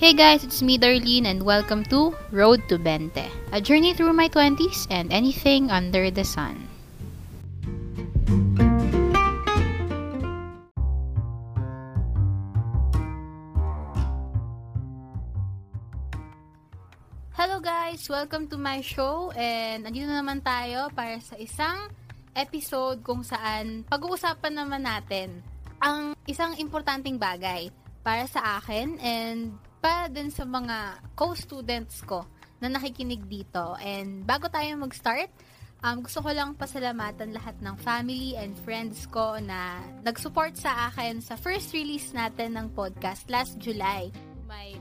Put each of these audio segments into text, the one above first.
Hey guys, it's me Darlene and welcome to Road to Bente, a journey through my 20s and anything under the sun. Hello guys! Welcome to my show and andito na naman tayo para sa isang episode kung saan pag-uusapan naman natin ang isang importanteng bagay para sa akin and para din sa mga co-students ko na nakikinig dito. And bago tayo mag-start, um, gusto ko lang pasalamatan lahat ng family and friends ko na nag-support sa akin sa first release natin ng podcast last July. My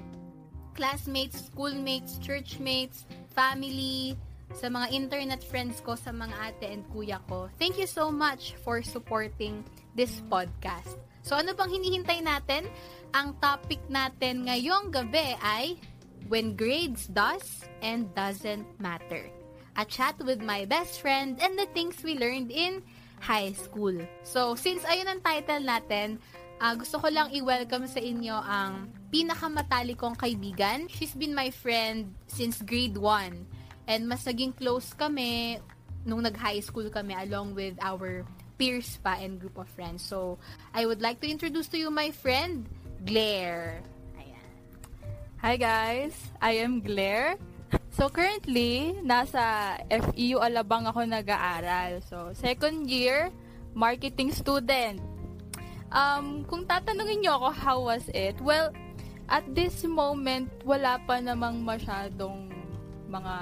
classmates, schoolmates, churchmates, family, sa mga internet friends ko, sa mga ate and kuya ko. Thank you so much for supporting this podcast. So ano bang hinihintay natin? Ang topic natin ngayong gabi ay When Grades Does and Doesn't Matter. A chat with my best friend and the things we learned in high school. So, since ayun ang title natin, uh, gusto ko lang i-welcome sa inyo ang pinakamatali kong kaibigan. She's been my friend since grade 1. And mas naging close kami nung nag-high school kami along with our peers pa and group of friends. So, I would like to introduce to you my friend, Glare. Hi guys, I am Glare. So currently, nasa FEU Alabang ako nag-aaral. So second year, marketing student. Um, kung tatanungin niyo ako how was it? Well, at this moment, wala pa namang masyadong mga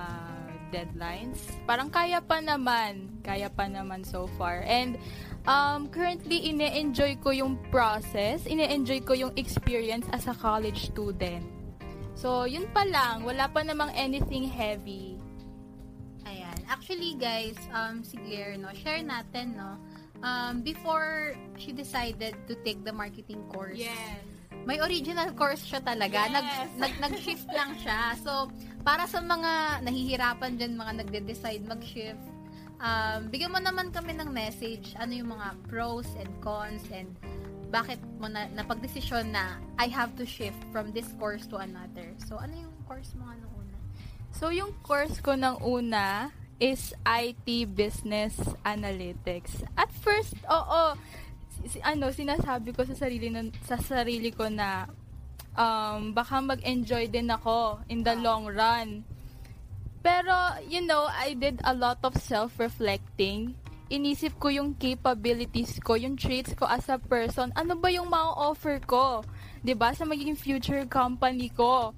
deadlines. Parang kaya pa naman. Kaya pa naman so far. And um, currently, ine-enjoy ko yung process. Ine-enjoy ko yung experience as a college student. So, yun pa lang. Wala pa namang anything heavy. Ayan. Actually, guys, um, si Claire, no, share natin, no, um, before she decided to take the marketing course. Yes. May original course siya talaga. Yes. Nag, nag, nag-shift lang siya. So, para sa mga nahihirapan dyan, mga nagde-decide mag-shift, um, bigyan mo naman kami ng message, ano yung mga pros and cons and bakit mo na napagdesisyon na I have to shift from this course to another. So, ano yung course mo ano una? So, yung course ko ng una is IT Business Analytics. At first, oo, si, ano, sinasabi ko sa sarili, na, sa sarili ko na um, baka mag-enjoy din ako in the long run. Pero, you know, I did a lot of self-reflecting. Inisip ko yung capabilities ko, yung traits ko as a person. Ano ba yung ma-offer ko? ba Sa magiging future company ko.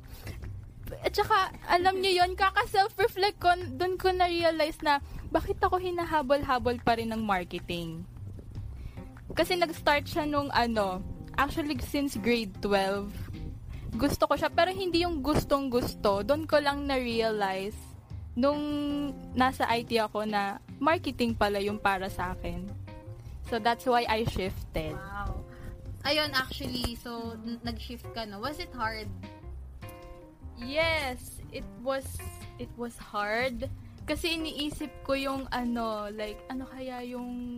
At saka, alam niyo yon kaka-self-reflect ko, doon ko na-realize na bakit ako hinahabol-habol pa rin ng marketing. Kasi nag-start siya nung ano, actually since grade 12. Gusto ko siya, pero hindi yung gustong gusto. Doon ko lang na-realize nung nasa IT ako na marketing pala yung para sa akin. So that's why I shifted. Wow. Ayun, actually, so, nag-shift ka, no? Was it hard? Yes, it was it was hard kasi iniisip ko yung ano, like ano kaya yung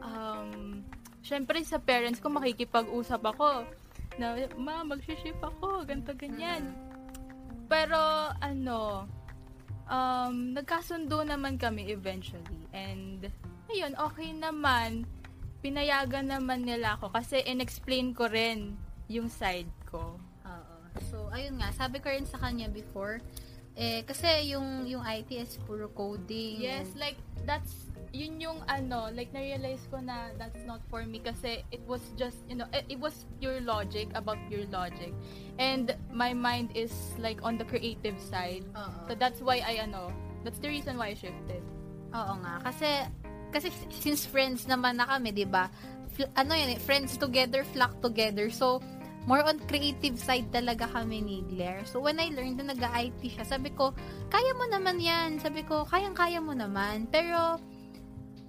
um syempre sa parents ko makikipag-usap ako na ma mag-shift ako, ganto ganyan. Pero ano um nagkasundo naman kami eventually and ayun, okay naman. Pinayagan naman nila ako kasi inexplain ko rin yung side ko. Oo. So, ayun nga, sabi ko rin sa kanya before, eh, kasi yung, yung IT is puro coding. Yes, like that's yun yung ano, like na-realize ko na that's not for me kasi it was just, you know, it, it was pure logic about pure logic. And my mind is like on the creative side. Oo. So that's why I ano, that's the reason why I shifted. Oo nga. Kasi, kasi since friends naman na kami, di ba? Fl- ano yun, eh, friends together, flock together. So, more on creative side talaga kami ni Claire. So, when I learned na nag-IT siya, sabi ko, kaya mo naman yan. Sabi ko, kayang-kaya mo naman. Pero,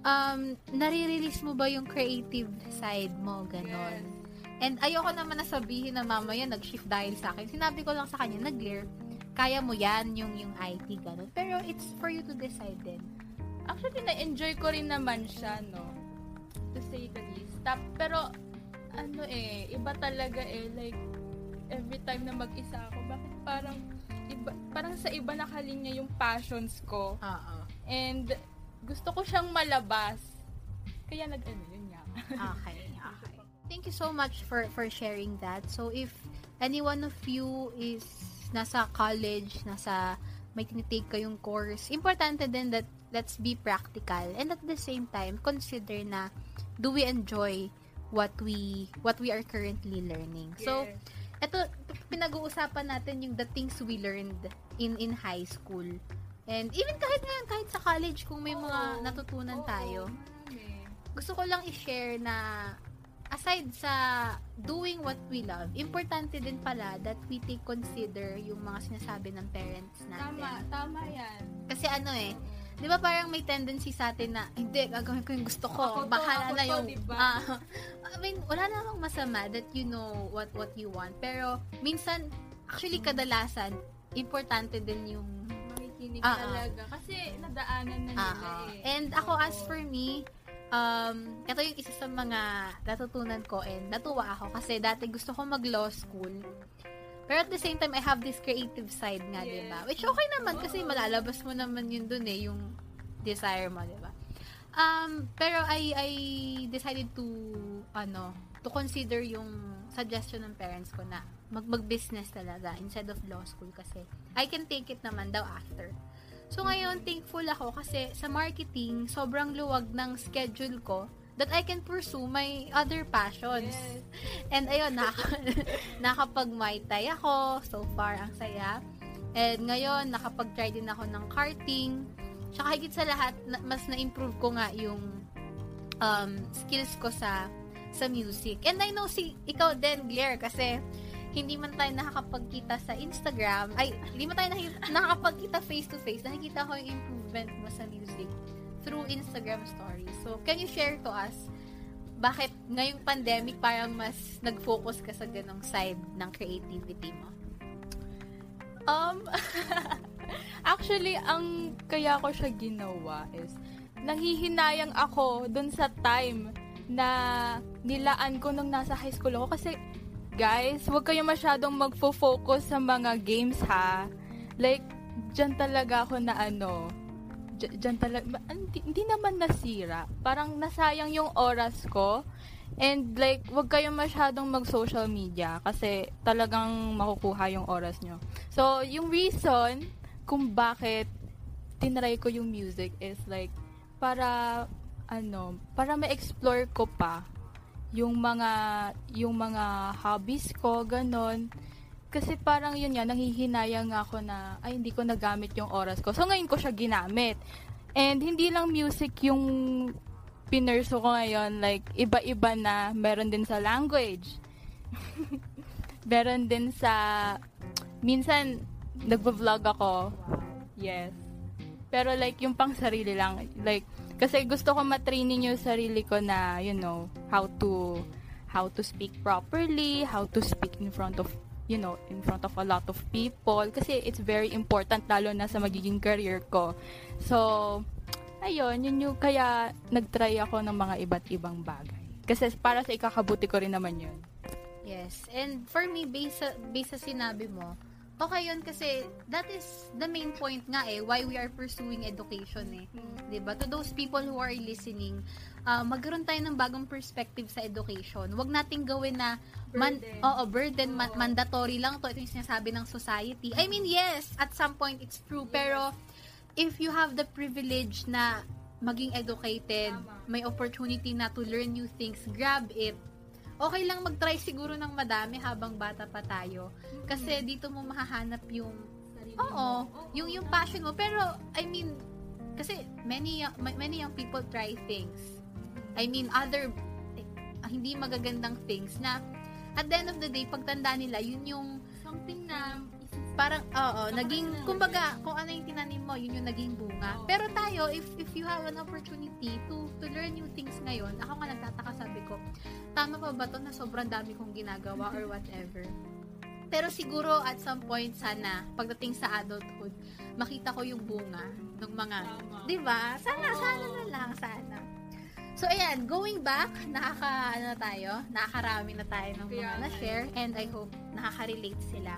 um, nare-release mo ba yung creative side mo? Ganon. And ayoko naman na sabihin na mamaya nag-shift dahil sa akin. Sinabi ko lang sa kanya, nag-Claire, kaya mo yan, yung, yung IT, ganon. Pero, it's for you to decide din. Actually, na-enjoy ko rin naman siya, no? To say the least. Tap, pero, ano eh, iba talaga eh, like, every time na mag-isa ako, bakit parang iba, parang sa iba nakalinya yung passions ko. Oo. And gusto ko siyang malabas. Kaya nag-ano yun nga. Okay, okay. Thank you so much for for sharing that. So if any one of you is nasa college, nasa may tinitake kayong course, importante din that let's be practical and at the same time consider na do we enjoy what we what we are currently learning. So ito pinag-uusapan natin yung the things we learned in in high school. And even kahit ngayon, kahit sa college, kung may mga natutunan tayo, gusto ko lang i-share na aside sa doing what we love, importante din pala that we take consider yung mga sinasabi ng parents natin. Tama, tama yan. Kasi ano eh, di ba parang may tendency sa atin na, hindi, gagawin ko yung gusto ko. Ako Bahala na to, yung, diba? ah, I mean, wala namang masama that you know what what you want. Pero, minsan, actually, kadalasan, importante din yung Makikinig Ah, ah. talaga. Kasi nadaanan na nila Ah, eh. And ako, Oo. as for me, um, ito yung isa sa mga natutunan ko and natuwa ako kasi dati gusto ko mag-law school. Pero at the same time, I have this creative side nga, Yes. di ba? Which okay naman kasi malalabas mo naman yun dun eh, yung desire mo, di ba? Um, pero I, I decided to, ano, to consider yung suggestion ng parents ko na mag mag-business talaga instead of law school kasi I can take it naman daw after. So ngayon, thankful ako kasi sa marketing, sobrang luwag ng schedule ko that I can pursue my other passions. Yes. And ayun, naka, nakapag Thai ako. So far, ang saya. And ngayon, nakapag-try din ako ng karting. Tsaka higit sa lahat, na- mas na-improve ko nga yung um, skills ko sa sa music. And I know si ikaw din, Claire, kasi hindi man tayo nakakapagkita sa Instagram, ay, hindi man tayo nakakapagkita face-to-face, nakikita ko yung improvement mo sa music through Instagram stories. So, can you share to us bakit ngayong pandemic parang mas nag-focus ka sa ganong side ng creativity mo? Um, actually, ang kaya ko siya ginawa is, nanghihinayang ako dun sa time na nilaan ko nung nasa high school ako. Kasi, guys, huwag kayo masyadong magfo-focus sa mga games, ha? Like, dyan talaga ako na ano, dyan, talaga, hindi, hindi naman nasira. Parang nasayang yung oras ko. And like, wag kayong masyadong mag-social media kasi talagang makukuha yung oras nyo. So, yung reason kung bakit tinry ko yung music is like, para, ano, para ma-explore ko pa yung mga, yung mga hobbies ko, ganon. Kasi parang yun nga, nanghihinayang ako na, ay, hindi ko nagamit yung oras ko. So, ngayon ko siya ginamit. And hindi lang music yung pinurso ko ngayon, like, iba-iba na, meron din sa language. meron din sa, minsan, nagvo-vlog ako. Yes. Pero like, yung pang sarili lang. Like, kasi gusto ko matraining yung sarili ko na, you know, how to, how to speak properly, how to speak in front of, you know, in front of a lot of people. Kasi it's very important, lalo na sa magiging career ko. So, ayun, yun yung kaya nagtry ako ng mga iba't ibang bagay. Kasi para sa ikakabuti ko rin naman yun. Yes. And for me, based sa, based sa sinabi mo, okay yun kasi that is the main point nga eh, why we are pursuing education eh. 'Di ba To those people who are listening, uh, magkaroon tayo ng bagong perspective sa education. Huwag nating gawin na man, Burden. oo, burden, ma- mandatory lang to. Ito yung sinasabi ng society. I mean, yes, at some point it's true. Pero, if you have the privilege na maging educated, Tama. may opportunity na to learn new things, grab it. Okay lang mag-try siguro ng madami habang bata pa tayo. Kasi dito mo mahahanap yung Oo, yung yung passion mo. Pero I mean, kasi many many young people try things. I mean, other eh, hindi magagandang things na at the end of the day, pagtanda nila, yun yung Something na, parang, oo, naging, kumbaga, kung ano yung tinanim mo, yun yung naging bunga. Pero tayo, if if you have an opportunity to to learn new things ngayon, ako nga nagtataka sabi ko, tama pa ba to na sobrang dami kong ginagawa or whatever. Pero siguro at some point sana pagdating sa adulthood, makita ko yung bunga ng mga. 'di ba? Sana sana na lang sana. So ayan, going back, nakaka ano na tayo, nakakarami na tayo ng mga nga. na-share and I hope nakaka-relate sila.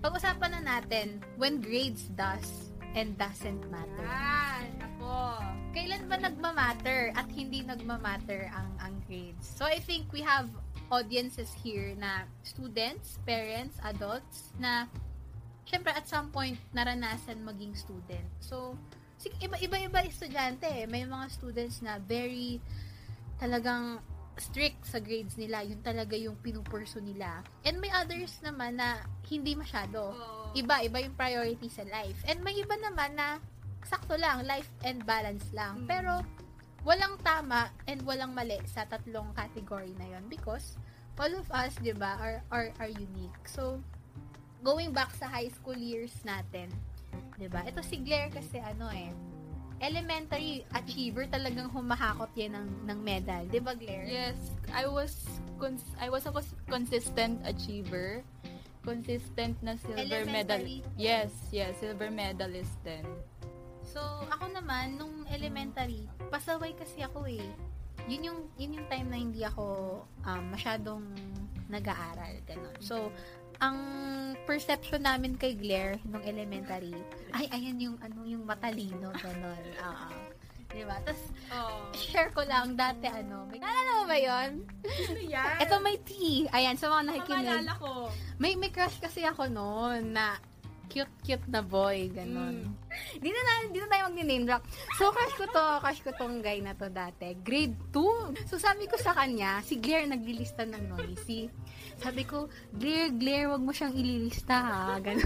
Pag-usapan na natin, when grades does and doesn't matter. Yan, ako. Kailan ba nagmamatter at hindi nagmamatter ang, ang grades? So, I think we have audiences here na students, parents, adults, na syempre at some point naranasan maging student. So, sig- iba-iba-iba estudyante eh. May mga students na very talagang strict sa grades nila. Yun talaga yung pinupurso nila. And may others naman na hindi masyado. Iba, iba yung priority sa life. And may iba naman na sakto lang, life and balance lang. Mm. Pero, walang tama and walang mali sa tatlong category na yon because all of us, di ba, are, are, are unique. So, going back sa high school years natin, di ba, ito si Claire kasi ano eh, elementary achiever talagang humahakot yan ng, ng medal. Di ba, Claire? Yes, I was cons- I was a cons- consistent achiever. Consistent na silver medal. Yes, yes, silver medalist din. So, ako naman, nung elementary, pasaway kasi ako eh. Yun yung, yun yung time na hindi ako um, masyadong nag-aaral. Ganon. So, ang perception namin kay Claire nung elementary, ay, ayan yung, ano, yung matalino, ganon. Oo. Diba? Tapos, Oh. share ko lang dati, ano, may, naalala mo ba yun? Ano yan? Ito may tea. Ayan, sa mga nakikinig. ko. May, may crush kasi ako noon na cute-cute na boy, ganon. Mm. Di na, na, di na tayo mag-name drop. So, crush ko to, crush ko tong guy na to dati. Grade 2. So, sabi ko sa kanya, si Claire naglilista ng noisy. Sabi ko, Claire, Claire, wag mo siyang ililista ha. Ganon.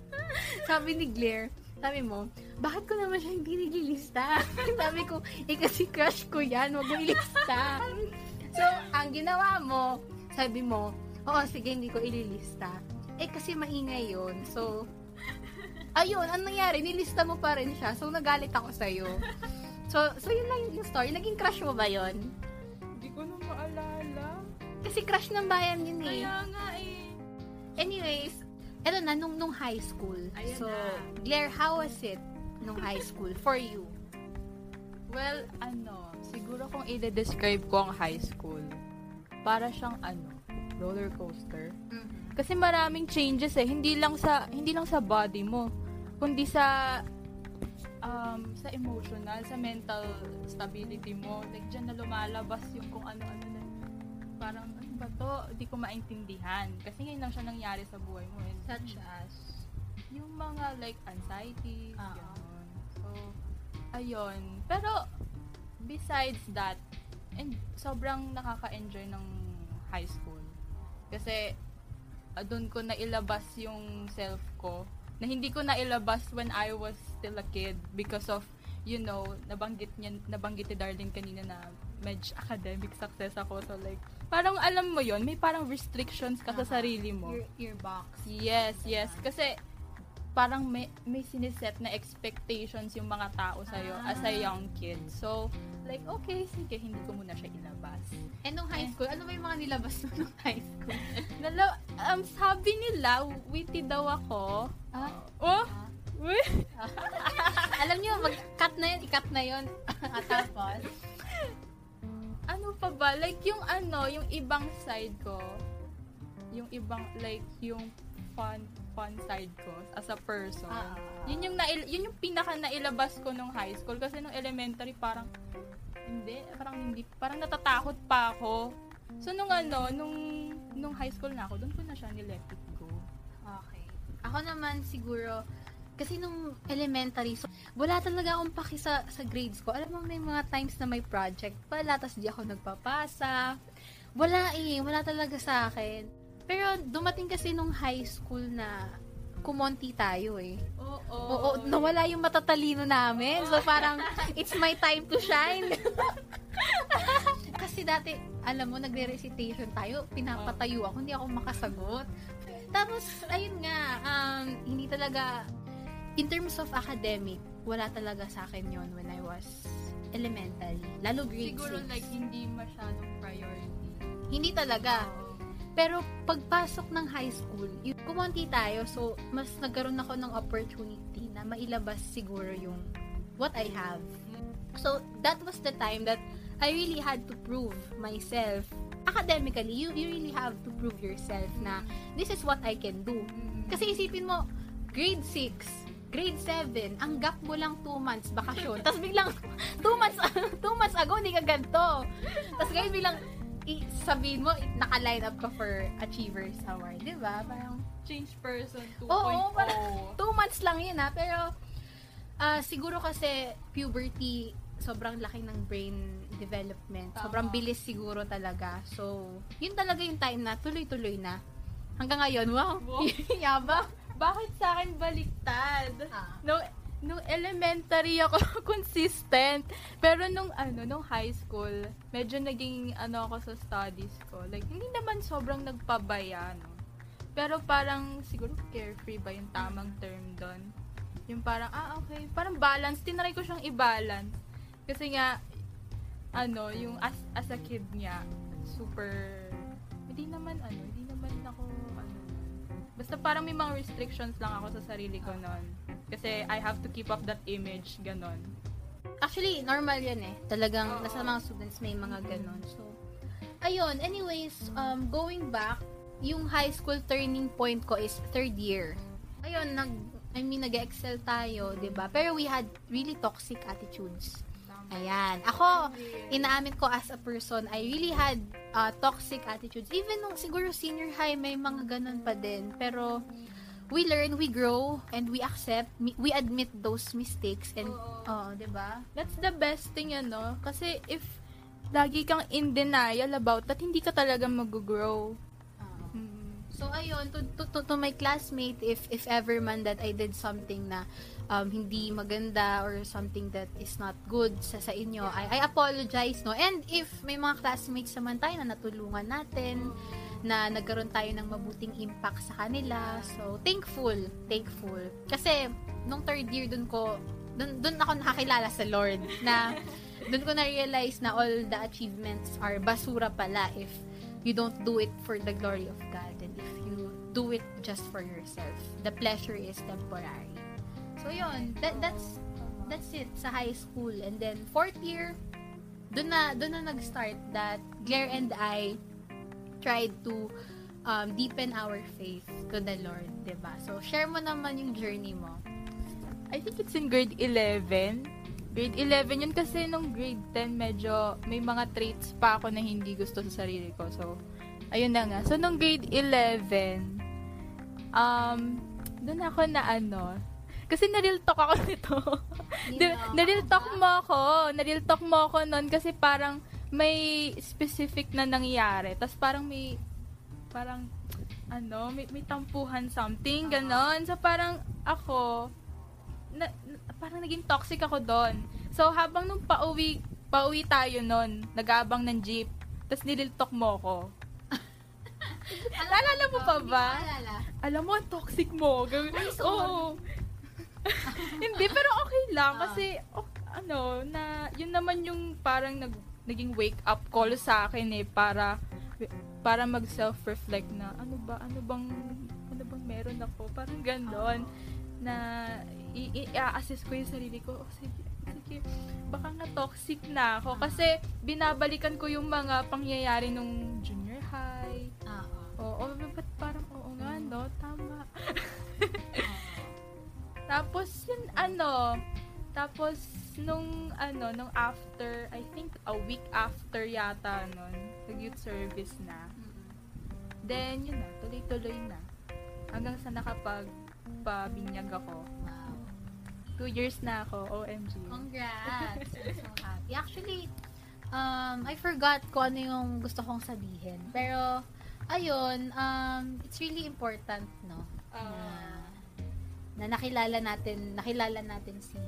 sabi ni Claire, sabi mo, bakit ko naman siya hindi nililista? sabi ko, eh kasi crush ko yan, wag mo ilista. so, ang ginawa mo, sabi mo, oo, sige, hindi ko ililista. Eh, kasi maingay yun. So, ayun, ang nangyari, nilista mo pa rin siya. So, nagalit ako sa'yo. So, so yun lang yung story. Naging crush mo ba yun? Hindi ko na maalala. Kasi crush ng bayan yun eh. Kaya nga eh. Anyways, eto na, nung, nung high school. Ayan so, na. Claire, how was it nung high school for you? Well, ano, siguro kung i-describe ko ang high school, para siyang ano, roller coaster. Kasi maraming changes eh, hindi lang sa hindi lang sa body mo, kundi sa um, sa emotional, sa mental stability mo. Like diyan na lumalabas yung kung ano-ano na parang ano ba to, hindi ko maintindihan. Kasi ngayon lang siya nangyari sa buhay mo. And Such as? yung mga like anxiety, Ah. gano'n. So, ayun. Pero, besides that, and sobrang nakaka-enjoy ng high school. Kasi, uh, doon ko nailabas yung self ko na hindi ko nailabas when I was still a kid because of, you know, nabanggit niya, nabanggit ni Darlene kanina na medyo academic success ako. So, like, parang alam mo yon may parang restrictions ka sa Ah, sarili mo. Your, your box. Yes, yes. Kasi parang may, may siniset na expectations yung mga tao sa'yo Ah. as a young kid. So, like, okay, sige, hindi ko muna siya ilabas. And nung high school, ano ba yung mga nilabas mo nung high school? Nalo, um, sabi nila, witty daw ako. Ah? Oh? Ah. Uy! Alam niyo, mag-cut na yun, i-cut na yun. At tapos, Ano pa ba? Like, yung ano, yung ibang side ko, yung ibang, like, yung fun, fun side ko as a person. Ah. Yun yung nail, yun yung pinaka nailabas ko nung high school kasi nung elementary parang hindi, parang hindi, parang natatakot pa ako. So nung ano, nung nung high school na ako, doon ko na siya ni-let it go. Okay. Ako naman siguro, kasi nung elementary, so, wala talaga akong paki sa, sa grades ko. Alam mo, may mga times na may project pala, tas di ako nagpapasa. Wala eh, wala talaga sa akin. Pero dumating kasi nung high school na kumonti tayo eh. Oo. Oo, nawala yung matatalino namin. So parang, it's my time to shine. Kasi dati, alam mo, nagre-recitation tayo, pinapatayo ako, hindi ako makasagot. Tapos, ayun nga, um, hindi talaga, in terms of academic, wala talaga sa akin yon when I was elementary. Lalo grade Siguro 6. like hindi masyadong priority. hindi talaga. Oo. Pero pagpasok ng high school, yung kumonti tayo, so mas nagkaroon ako ng opportunity na mailabas siguro yung what I have. So that was the time that I really had to prove myself. academically, you, you really have to prove yourself na this is what I can do. Kasi isipin mo, grade 6, grade 7, ang gap mo lang 2 months bakasyon. Tapos biglang 2 months 2 months ago hindi ka ganito. Tapos ngayon biglang i- sabihin mo naka-line up ka for Achievers Award, 'di ba? Parang Change person 2.0. Oo, parang 2 months lang 'yun ha, pero ah, siguro kasi puberty sobrang laki ng brain development. Tama. Sobrang bilis siguro talaga. So, yun talaga yung time na tuloy-tuloy na. Hanggang ngayon, wow, Wow. yabang. Bakit sa akin baliktad? Ah. No, nung elementary ako consistent. Pero nung ano, nung high school, medyo naging ano ako sa studies ko. Like hindi naman sobrang nagpabaya, no. Pero parang siguro carefree ba yung tamang term doon? Yung parang ah okay, parang balance, tinry ko siyang i-balance. Kasi nga ano, yung as as a kid niya, super hindi naman ano, hindi naman ako. Basta parang may mga restrictions lang ako sa sarili ko noon. Kasi I have to keep up that image, ganon. Actually, normal yan eh. Talagang Oo. nasa mga students may mga ganon. So, ayun. Anyways, um, going back, yung high school turning point ko is third year. Ayun, nag, I mean, nag-excel tayo, 'di ba Pero we had really toxic attitudes. Ayan. Ako, inaamin ko as a person, I really had uh, toxic attitudes. Even nung siguro senior high, may mga ganun pa din. Pero, we learn, we grow, and we accept, we admit those mistakes. And, oh, di ba? That's the best thing, ano? Kasi if lagi kang in denial about that, hindi ka talaga mag-grow. So, ayun, to, to, to, to my classmate, if if ever man that I did something na um, hindi maganda or something that is not good sa, sa inyo, I, I apologize, no? And if may mga classmates naman tayo na natulungan natin, na nagkaroon tayo ng mabuting impact sa kanila. So, thankful. Thankful. Kasi, nung third year, dun ko, dun, dun ako nakakilala sa Lord na dun ko na-realize na all the achievements are basura pala if you don't do it for the glory of God and if you do it just for yourself. The pleasure is temporary. So, yun. That, that's that's it sa high school. And then, fourth year, doon na, doon na nag-start that Claire and I tried to um, deepen our faith to the Lord, 'di ba? So, share mo naman yung journey mo. I think it's in grade 11. Grade 11 yun kasi nung grade 10 medyo may mga traits pa ako na hindi gusto sa sarili ko. So, ayun na nga. So, nung grade 11, um, doon ako na ano, kasi na-real talk ako nito. Na-real talk mo ako. Na-real talk mo ako noon kasi parang may specific na nangyari. Tapos parang may, parang, ano, may, may tampuhan something, ganon. So parang ako, na, na- parang naging toxic ako doon. So, habang nung pauwi, pauwi tayo noon, nag-aabang ng jeep, tapos nililtok mo ko. Naalala mo pa ba? Alala. Alam mo, toxic mo. Gawin, Ay. Oo. Hindi, pero okay lang. Ah. Kasi, oh, ano, na, yun naman yung parang nag, naging wake up call sa akin eh, para, para mag self-reflect na, ano ba, ano bang, ano bang meron ako? Parang ganon. Na, i- i- i-assess ko yung sarili ko. Oh, sige, sige, baka nga toxic na ako. Kasi, binabalikan ko yung mga pangyayari nung junior high. Ah, Oo, ba't parang oo nga, no? Tama. Tapos, yun, ano, tapos, nung, ano, nung after, I think, a week after yata, nun, nag-youth service na. Then, yun na, tuloy-tuloy na. Hanggang sa nakapag-pabinyag ako. Wow. Two years na ako, OMG. Congrats. I'm so happy. Actually, um, I forgot kung ano yung gusto kong sabihin. Pero, ayun, um, it's really important, no? Ah. na, na nakilala natin, nakilala natin si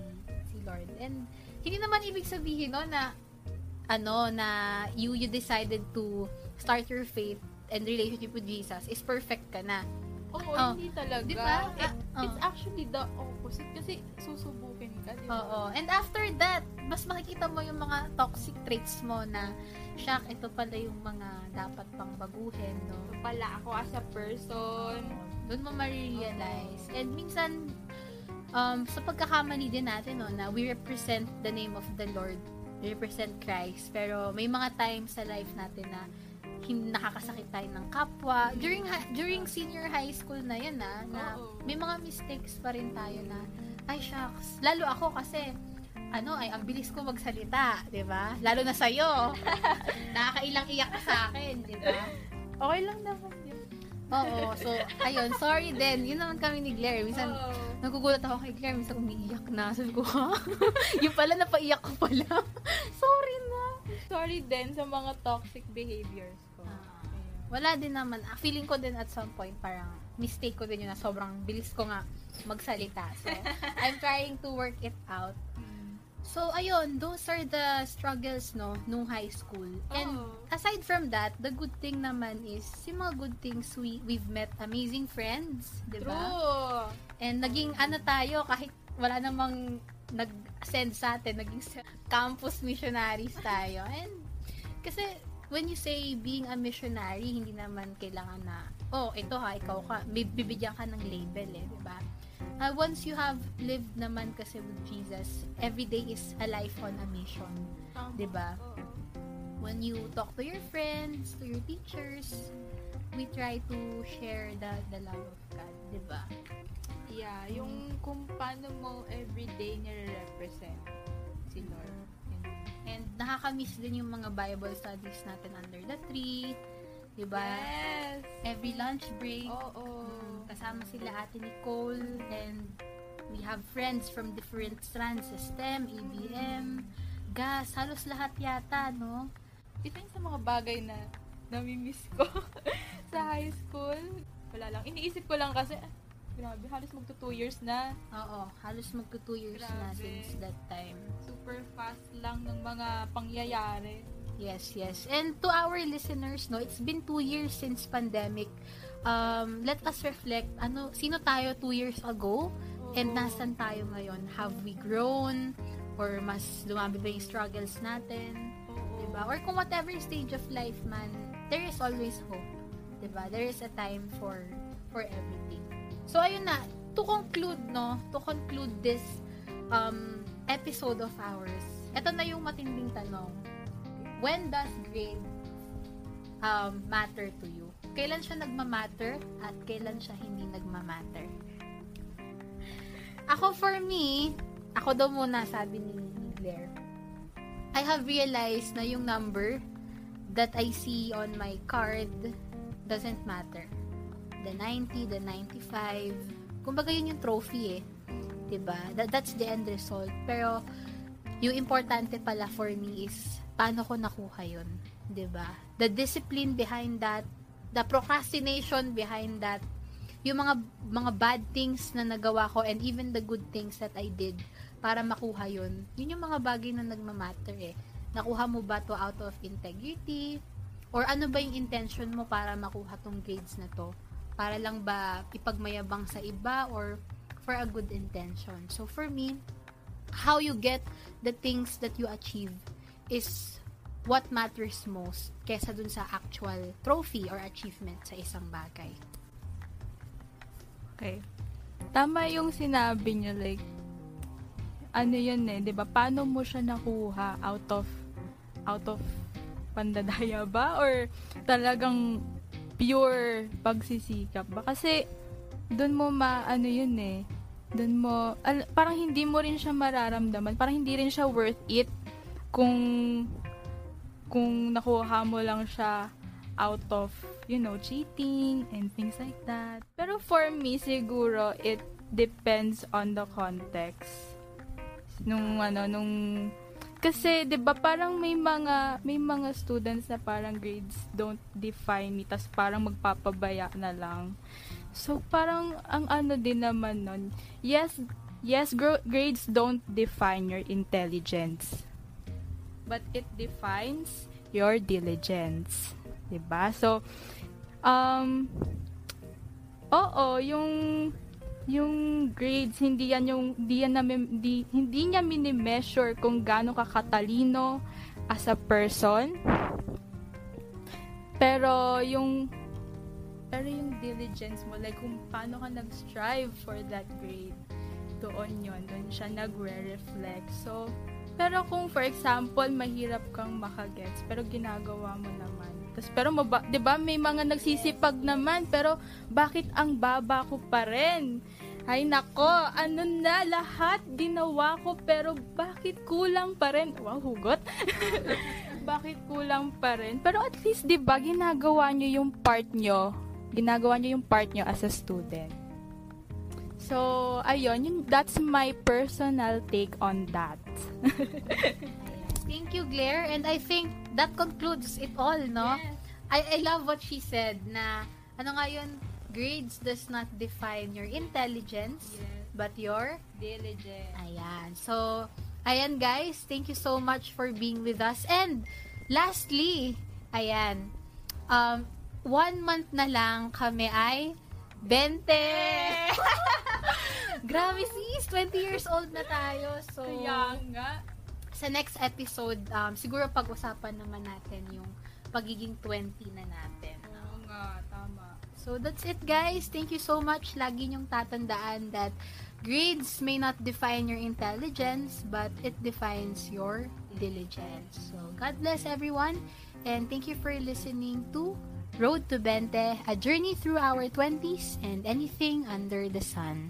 si Lord. And hindi naman ibig sabihin no na ano na you you decided to start your faith and relationship with Jesus is perfect ka na. Oo, Oh. hindi talaga. Di ba? It- Ah, it's oh. actually the opposite. Kasi susubukin ka, di ba? Oo. And after that, mas makikita mo yung mga toxic traits mo na, syak, ito pala yung mga dapat pang baguhin, no? pala ako as a person. Doon mo ma-realize. And minsan, um, sa pagkakamali din natin, no, na we represent the name of the Lord. We represent Christ. Pero may mga times sa life natin na hindi nakakasakit tayo ng kapwa. During ha- during senior high school na yun ah, na Oo. may mga mistakes pa rin tayo na, ay shucks, lalo ako kasi, ano, ay, ang bilis ko magsalita, di ba? Lalo na sa'yo. Nakakailang iyak ka sa akin, di ba? Okay lang naman yun. Oo, so, ayun, sorry din. Yun naman kami ni Claire. Minsan, Oo. nagugulat ako kay Claire, minsan umiiyak na. Sabi ko, ha? yung pala, napaiyak ko pala. sorry na. Sorry din sa mga toxic behaviors. Wala din naman. Ah, Feeling ko din at some point, parang mistake ko din yun na sobrang bilis ko nga magsalita. So, I'm trying to work it out. So, ayun, those are the struggles, no, nung high school. And Oo. aside from that, the good thing naman is, yung mga good things, we, we've met amazing friends, di ba? True. And naging ano tayo, kahit wala namang nag-send sa atin, naging campus missionaries tayo. And kasi when you say being a missionary, hindi naman kailangan na, oh, ito ha, ikaw ka, bibigyan ka ng label eh, di ba? Uh, once you have lived naman kasi with Jesus, every day is a life on a mission. Tama. Di ba? When you talk to your friends, to your teachers, we try to share the, the love of God, di ba? Yeah, yung kung paano mo everyday nire-represent si Lord. And nakaka-miss din yung mga Bible studies natin under the tree. Diba? Yes! Every lunch break. Oo. mm, Kasama sila ate Nicole. And we have friends from different strands. STEM, ABM, GAS. Halos lahat yata, no? Isa yun sa mga bagay na nami-miss ko sa high school. Wala lang. Iniisip ko lang kasi, grabe, halos magto 2 years na. Oo. Halos magto 2 years na Grabe. since that time. Super fast lang ng mga pangyayari. Yes, yes. And to our listeners, no, it's been two years since pandemic. Um, let us reflect, ano, sino tayo two years ago? And nasan tayo ngayon? Have we grown? Or mas lumami ba yung struggles natin? Oo. Diba? Or kung whatever stage of life man, there is always hope. Diba? There is a time for for everything. So, ayun na. To conclude, no? To conclude this um, episode of ours, ito na yung matinding tanong. When does grade um, matter to you? Kailan siya nagmamatter at kailan siya hindi nagmamatter? Ako for me, ako daw muna sabi ni, Blair, I have realized na yung number that I see on my card doesn't matter. The 90, the 95, kumbaga yun yung trophy eh. 'Di ba? That, that's the end result. Pero, yung importante pala for me is, paano ko nakuha yun? 'Di ba? The discipline behind that, the procrastination behind that, yung mga mga bad things na nagawa ko and even the good things that I did para makuha yun, yun yung mga bagay na nagmamatter eh. Nakuha mo ba to out of integrity? Or ano ba yung intention mo para makuha tong grades na to? Para lang ba ipagmayabang sa iba or for a good intention? So for me, how you get the things that you achieve is what matters most kesa dun sa actual trophy or achievement sa isang bagay. Okay. Tama yung sinabi niyo, like, ano yun eh, di ba? Paano mo siya nakuha out of, out of pandadaya ba? Or talagang pure pagsisikap ba? Kasi, doon mo ma, ano yun eh, doon mo, al- parang hindi mo rin siya mararamdaman, parang hindi rin siya worth it kung, kung nakuha mo lang siya out of, you know, cheating and things like that. Pero for me, siguro, it depends on the context. Nung, ano, nung, kasi, di ba parang may mga, may mga students na parang grades don't define me, tas parang magpapabaya na lang. So, parang, ang ano din naman nun, yes, yes, gro- grades don't define your intelligence. But it defines your diligence. 'di ba? So um Oo, yung yung grades hindi yan yung hindi yan na, hindi, hindi niya mini-measure kung gaano ka katalino as a person. Pero yung pero yung diligence mo, like kung paano ka nag-strive for that grade, doon yon doon siya nagre-reflect. So, Pero kung for example, mahirap kang makagets, pero ginagawa mo naman. Tapos, pero maba, 'di ba may mga nagsisipag naman, pero bakit ang baba ko pa rin? Ay nako, ano na lahat ginawa ko pero bakit kulang pa rin? Wow, hugot. bakit kulang pa rin? Pero at least 'di ba ginagawa niyo yung part niyo. Ginagawa niyo yung part niyo as a student. So, ayun, yun, that's my personal take on that. Thank you, Claire. And I think that concludes it all, no? Yes. I, I love what she said na, ano nga yun, grades does not define your intelligence, Yes. but your Diligent. Ayan. So, ayan guys, thank you so much for being with us. And, lastly, ayan, um, one month na lang kami ay 20! Grabe sis, 20 years old na tayo. So, Kaya nga. Sa next episode, um, siguro pag-usapan naman natin yung pagiging 20 na natin. Oo nga, tama. So that's it guys. Thank you so much. Lagi niyong tatandaan that grades may not define your intelligence, but it defines your diligence. So God bless everyone and thank you for listening to Road to Bente, a journey through our 20s and anything under the sun.